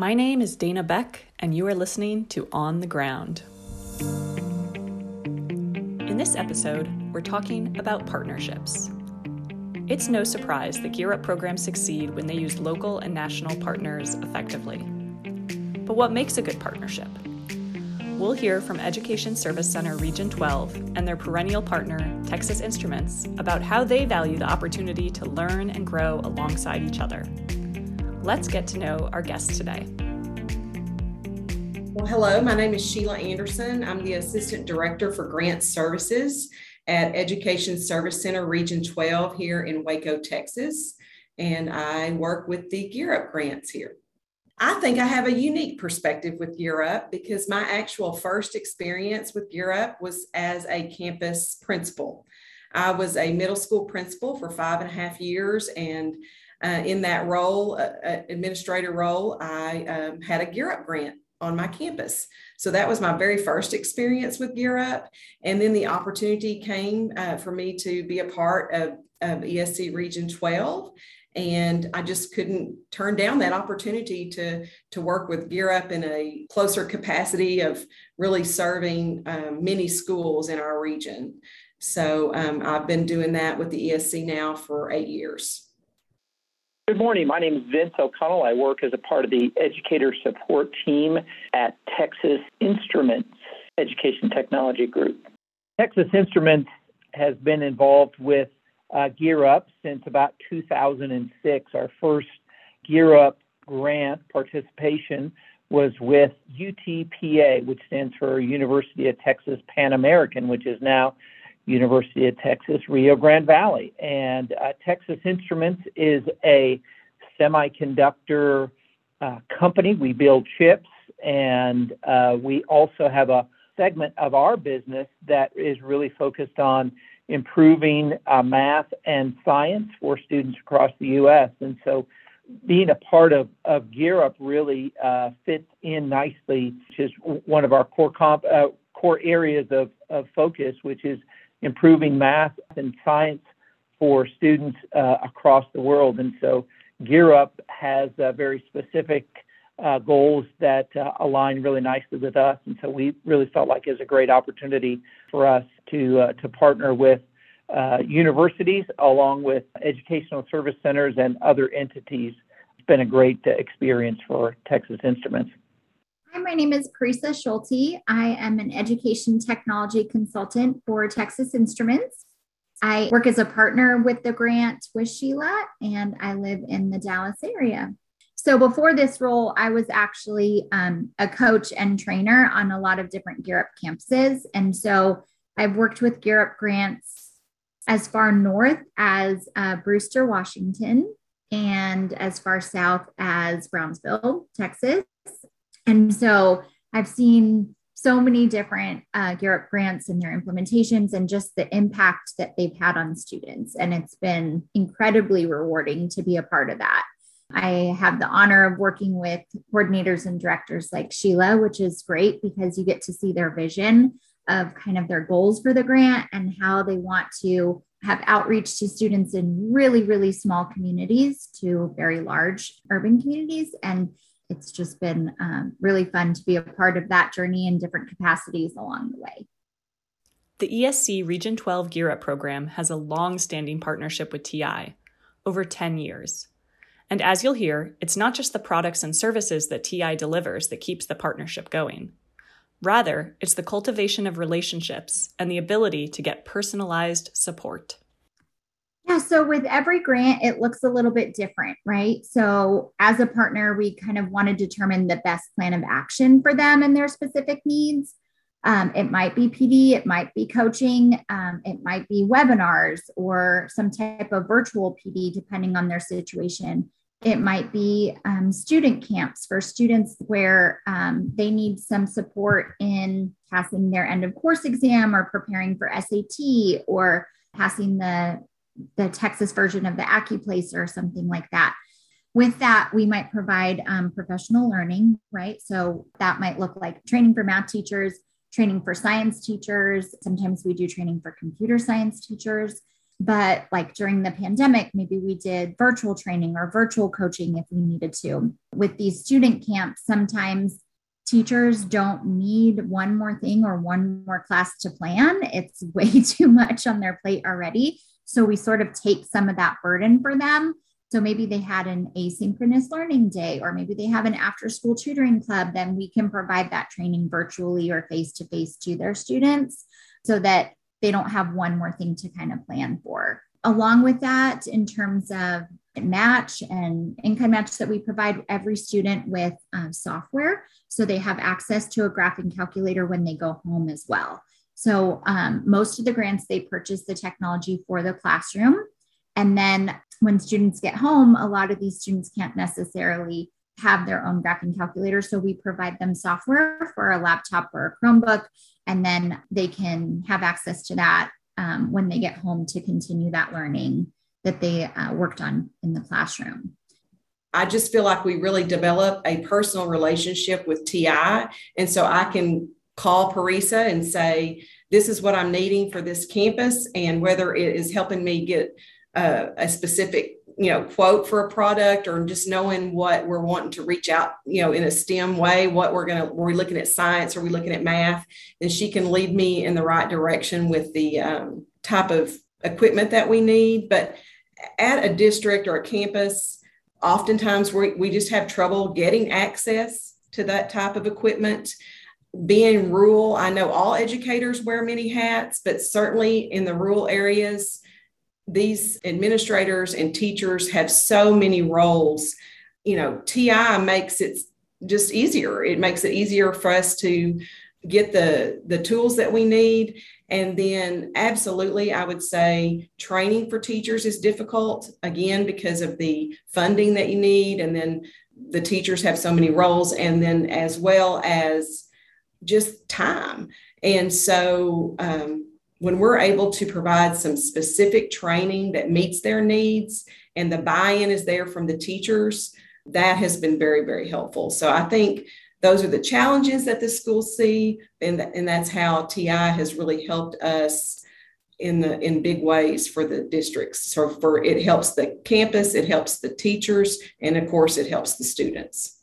My name is Dana Beck, and you are listening to On the Ground. In this episode, we're talking about partnerships. It's no surprise that Gear Up programs succeed when they use local and national partners effectively. But what makes a good partnership? We'll hear from Education Service Center Region 12 and their perennial partner, Texas Instruments, about how they value the opportunity to learn and grow alongside each other. Let's get to know our guest today. Well, hello, my name is Sheila Anderson. I'm the Assistant Director for Grant Services at Education Service Center Region 12 here in Waco, Texas. And I work with the Gear Up grants here. I think I have a unique perspective with Gear Up because my actual first experience with Gear Up was as a campus principal. I was a middle school principal for five and a half years, and uh, in that role, uh, uh, administrator role, I um, had a Gear Up grant on my campus. So that was my very first experience with Gear Up. And then the opportunity came uh, for me to be a part of, of ESC Region 12. And I just couldn't turn down that opportunity to, to work with Gear Up in a closer capacity of really serving um, many schools in our region. So um, I've been doing that with the ESC now for eight years. Good morning. My name is Vince O'Connell. I work as a part of the educator support team at Texas Instruments Education Technology Group. Texas Instruments has been involved with uh, Gear Up since about 2006. Our first Gear Up grant participation was with UTPA, which stands for University of Texas Pan American, which is now University of Texas, Rio Grande Valley. And uh, Texas Instruments is a semiconductor uh, company. We build chips, and uh, we also have a segment of our business that is really focused on improving uh, math and science for students across the U.S. And so being a part of, of Gear Up really uh, fits in nicely, which is one of our core comp, uh, core areas of, of focus, which is improving math and science for students uh, across the world. And so Gear Up has uh, very specific uh, goals that uh, align really nicely with us. And so we really felt like it was a great opportunity for us to, uh, to partner with uh, universities along with educational service centers and other entities. It's been a great experience for Texas Instruments. My name is Parisa Schulte. I am an education technology consultant for Texas Instruments. I work as a partner with the grant with Sheila, and I live in the Dallas area. So before this role, I was actually um, a coach and trainer on a lot of different Gear Up campuses. And so I've worked with Gear Up grants as far north as uh, Brewster, Washington, and as far south as Brownsville, Texas. And so I've seen so many different uh, grants and their implementations and just the impact that they've had on students. And it's been incredibly rewarding to be a part of that. I have the honor of working with coordinators and directors like Sheila, which is great because you get to see their vision of kind of their goals for the grant and how they want to have outreach to students in really, really small communities to very large urban communities. And it's just been um, really fun to be a part of that journey in different capacities along the way. The ESC Region 12 Gear Up program has a long standing partnership with TI, over 10 years. And as you'll hear, it's not just the products and services that TI delivers that keeps the partnership going. Rather, it's the cultivation of relationships and the ability to get personalized support. So with every grant, it looks a little bit different, right? So, as a partner, we kind of want to determine the best plan of action for them and their specific needs. Um, it might be PD, it might be coaching, um, it might be webinars or some type of virtual PD, depending on their situation. It might be um, student camps for students where um, they need some support in passing their end of course exam or preparing for SAT or passing the the Texas version of the AccuPlace or something like that. With that, we might provide um, professional learning, right? So that might look like training for math teachers, training for science teachers. Sometimes we do training for computer science teachers. But like during the pandemic, maybe we did virtual training or virtual coaching if we needed to. With these student camps, sometimes teachers don't need one more thing or one more class to plan. It's way too much on their plate already. So we sort of take some of that burden for them. So maybe they had an asynchronous learning day, or maybe they have an after school tutoring club, then we can provide that training virtually or face to face to their students so that they don't have one more thing to kind of plan for. Along with that, in terms of match and in-kind match that we provide every student with um, software so they have access to a graphing calculator when they go home as well so um, most of the grants they purchase the technology for the classroom and then when students get home a lot of these students can't necessarily have their own graphing calculator so we provide them software for a laptop or a chromebook and then they can have access to that um, when they get home to continue that learning that they uh, worked on in the classroom. I just feel like we really develop a personal relationship with TI. And so I can call Parisa and say, this is what I'm needing for this campus, and whether it is helping me get uh, a specific you know quote for a product or just knowing what we're wanting to reach out you know in a stem way what we're going to are we looking at science are we looking at math then she can lead me in the right direction with the um, type of equipment that we need. But at a district or a campus oftentimes we, we just have trouble getting access to that type of equipment being rural i know all educators wear many hats but certainly in the rural areas these administrators and teachers have so many roles. You know, TI makes it just easier. It makes it easier for us to get the the tools that we need and then absolutely i would say training for teachers is difficult again because of the funding that you need and then the teachers have so many roles and then as well as just time. And so um, when we're able to provide some specific training that meets their needs and the buy-in is there from the teachers that has been very very helpful. So i think those are the challenges that the schools see and, and that's how ti has really helped us in the in big ways for the districts. So for it helps the campus it helps the teachers and of course it helps the students.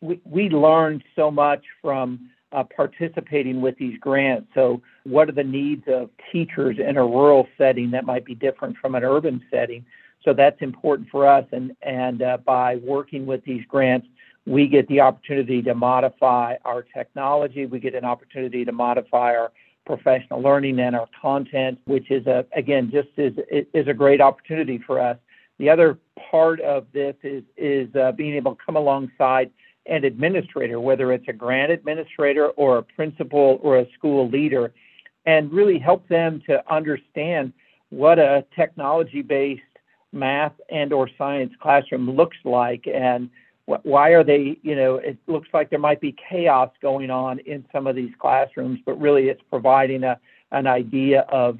We, we learned so much from uh, participating with these grants. So, what are the needs of teachers in a rural setting that might be different from an urban setting? So that's important for us. And and uh, by working with these grants, we get the opportunity to modify our technology. We get an opportunity to modify our professional learning and our content, which is a again just is is a great opportunity for us. The other part of this is is uh, being able to come alongside an administrator, whether it's a grant administrator or a principal or a school leader, and really help them to understand what a technology-based math and or science classroom looks like and why are they you know it looks like there might be chaos going on in some of these classrooms but really it's providing a an idea of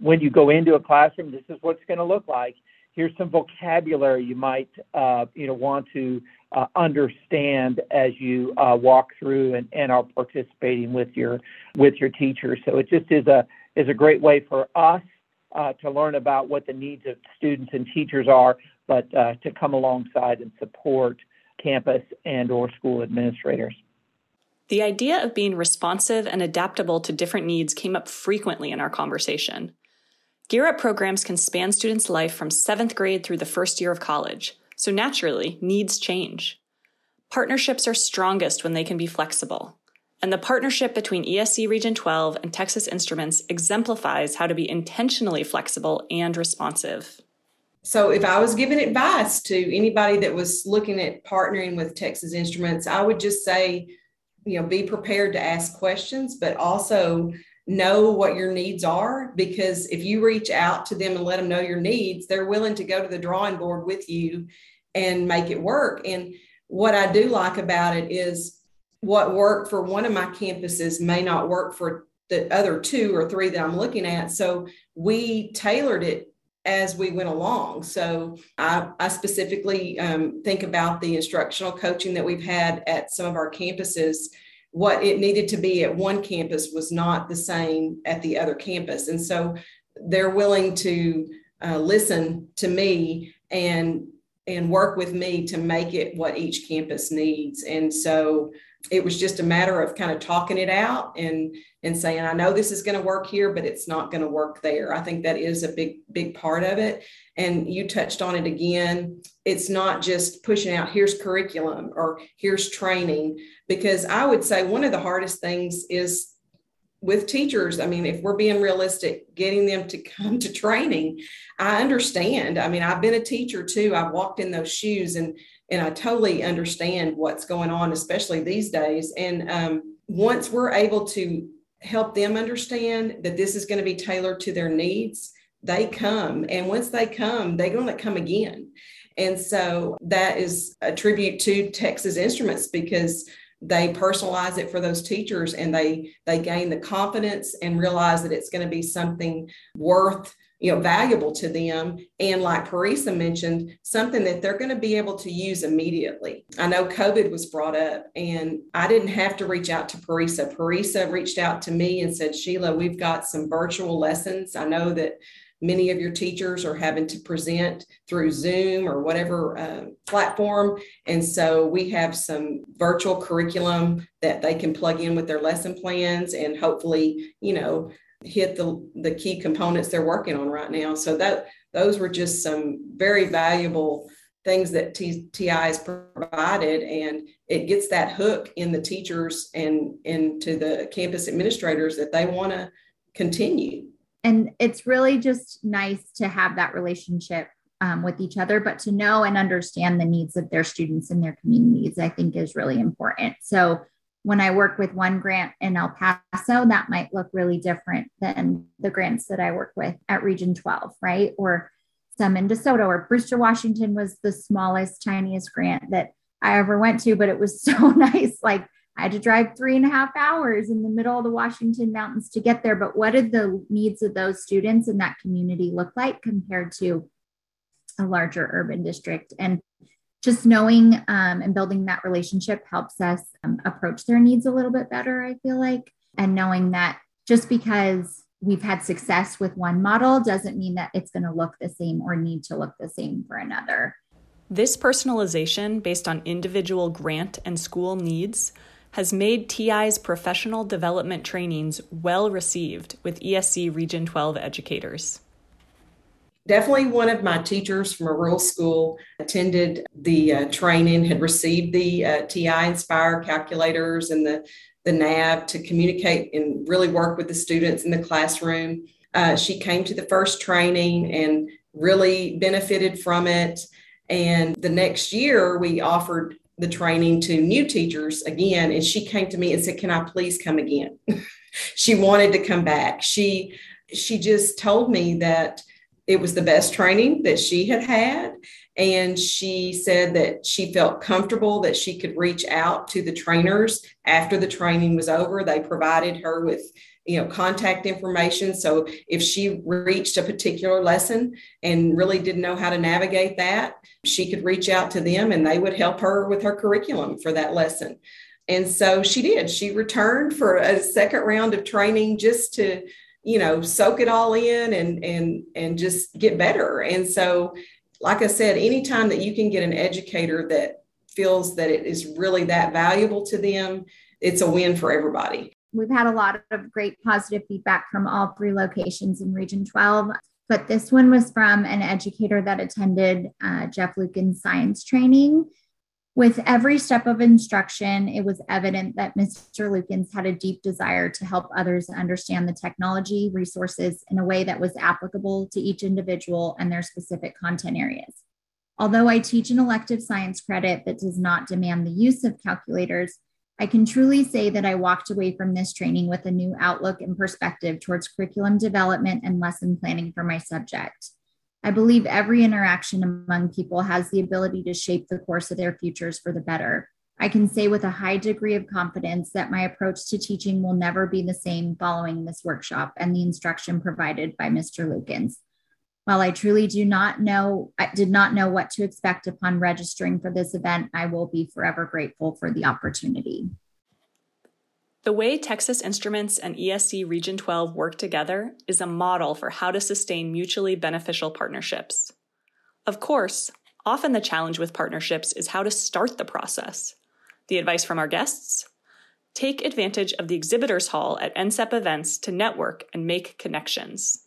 when you go into a classroom this is what it's going to look like here's some vocabulary you might uh, you know want to uh, understand as you uh, walk through and, and are participating with your with your teachers. So it just is a is a great way for us uh, to learn about what the needs of students and teachers are, but uh, to come alongside and support campus and or school administrators. The idea of being responsive and adaptable to different needs came up frequently in our conversation. Gear Up programs can span students' life from seventh grade through the first year of college, so naturally, needs change. Partnerships are strongest when they can be flexible. And the partnership between ESC Region 12 and Texas Instruments exemplifies how to be intentionally flexible and responsive. So, if I was giving advice to anybody that was looking at partnering with Texas Instruments, I would just say, you know, be prepared to ask questions, but also know what your needs are because if you reach out to them and let them know your needs, they're willing to go to the drawing board with you and make it work. And what I do like about it is what worked for one of my campuses may not work for the other two or three that I'm looking at. So we tailored it as we went along. So I, I specifically um, think about the instructional coaching that we've had at some of our campuses. What it needed to be at one campus was not the same at the other campus. And so they're willing to uh, listen to me and and work with me to make it what each campus needs. And so it was just a matter of kind of talking it out and and saying i know this is going to work here but it's not going to work there. I think that is a big big part of it. And you touched on it again. It's not just pushing out here's curriculum or here's training because i would say one of the hardest things is with teachers. I mean if we're being realistic getting them to come to training i understand. I mean i've been a teacher too. I've walked in those shoes and and I totally understand what's going on, especially these days. And um, once we're able to help them understand that this is going to be tailored to their needs, they come. And once they come, they're going to come again. And so that is a tribute to Texas Instruments because they personalize it for those teachers and they they gain the confidence and realize that it's going to be something worth you know valuable to them. And like parisa mentioned something that they're going to be able to use immediately. I know covid was brought up and i didn't have to reach out to parisa. Parisa reached out to me and said sheila we've got some virtual lessons. I know that many of your teachers are having to present through zoom or whatever uh, platform and so we have some virtual curriculum that they can plug in with their lesson plans and hopefully you know hit the, the key components they're working on right now. So that those were just some very valuable things that T, TI has provided, and it gets that hook in the teachers and into the campus administrators that they want to continue. And it's really just nice to have that relationship um, with each other, but to know and understand the needs of their students and their communities, I think is really important. So when I work with one grant in El Paso, that might look really different than the grants that I work with at Region 12, right? Or some in DeSoto or Brewster, Washington was the smallest, tiniest grant that I ever went to, but it was so nice. Like I had to drive three and a half hours in the middle of the Washington Mountains to get there. But what did the needs of those students in that community look like compared to a larger urban district? And just knowing um, and building that relationship helps us um, approach their needs a little bit better, I feel like. And knowing that just because we've had success with one model doesn't mean that it's going to look the same or need to look the same for another. This personalization based on individual grant and school needs has made TI's professional development trainings well received with ESC Region 12 educators. Definitely one of my teachers from a rural school attended the uh, training had received the uh, TI-Nspire calculators and the, the nav to communicate and really work with the students in the classroom. Uh, she came to the first training and really benefited from it. And the next year we offered the training to new teachers again and she came to me and said can i please come again she wanted to come back she she just told me that it was the best training that she had had. And she said that she felt comfortable that she could reach out to the trainers after the training was over. They provided her with you know contact information. So if she reached a particular lesson and really didn't know how to navigate that she could reach out to them and they would help her with her curriculum for that lesson. And so she did. She returned for a second round of training just to you know soak it all in and and and just get better. And so like i said anytime that you can get an educator that feels that it is really that valuable to them it's a win for everybody we've had a lot of great positive feedback from all three locations in region 12 but this one was from an educator that attended uh, jeff lukin's science training with every step of instruction, it was evident that Mr. Lukens had a deep desire to help others understand the technology resources in a way that was applicable to each individual and their specific content areas. Although I teach an elective science credit that does not demand the use of calculators, I can truly say that I walked away from this training with a new outlook and perspective towards curriculum development and lesson planning for my subject. I believe every interaction among people has the ability to shape the course of their futures for the better. I can say with a high degree of confidence that my approach to teaching will never be the same following this workshop and the instruction provided by Mr. Lukens. While I truly do not know, I did not know what to expect upon registering for this event, I will be forever grateful for the opportunity. The way Texas Instruments and ESC Region 12 work together is a model for how to sustain mutually beneficial partnerships. Of course, often the challenge with partnerships is how to start the process. The advice from our guests? Take advantage of the exhibitors hall at NCCEP events to network and make connections.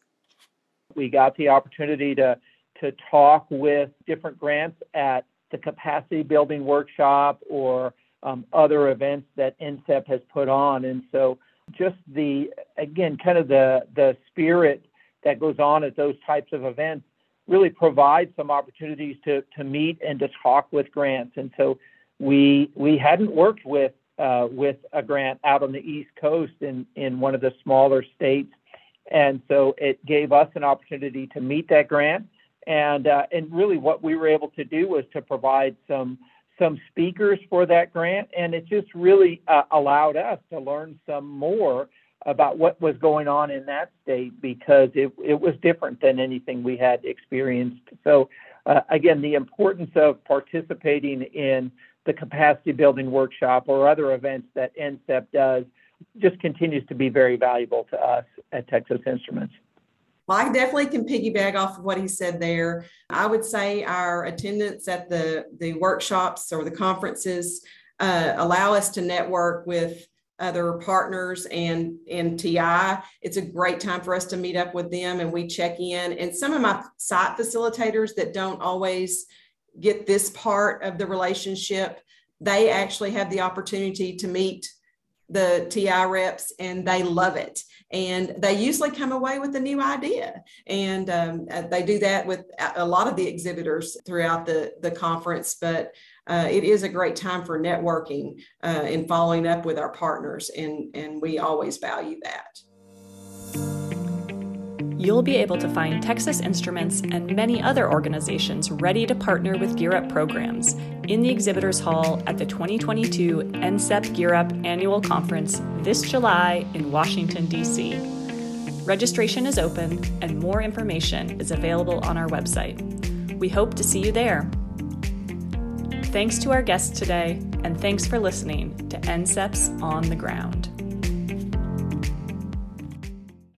We got the opportunity to, to talk with different grants at the capacity building workshop or um, other events that NCCEP has put on. And so just the, again, kind of the, the spirit that goes on at those types of events really provides some opportunities to, to meet and to talk with grants. And so we, we hadn't worked with, uh, with a grant out on the East Coast in, in one of the smaller states. And so it gave us an opportunity to meet that grant. And, uh, and really what we were able to do was to provide some some speakers for that grant, and it just really uh, allowed us to learn some more about what was going on in that state because it, it was different than anything we had experienced. So, uh, again, the importance of participating in the capacity building workshop or other events that NCCEP does just continues to be very valuable to us at Texas Instruments. Well, I definitely can piggyback off of what he said there. I would say our attendance at the, the workshops or the conferences uh, allow us to network with other partners and and TI. It's a great time for us to meet up with them and we check in. And some of my site facilitators that don't always get this part of the relationship, they actually have the opportunity to meet the TI reps and they love it. And they usually come away with a new idea. And um, uh, they do that with a lot of the exhibitors throughout the, the conference. But uh, it is a great time for networking uh, and following up with our partners. And, and we always value that you'll be able to find Texas Instruments and many other organizations ready to partner with Gear Up programs in the Exhibitors Hall at the 2022 NCCEP Gear Up Annual Conference this July in Washington, D.C. Registration is open and more information is available on our website. We hope to see you there. Thanks to our guests today, and thanks for listening to NCCEP's On the Ground.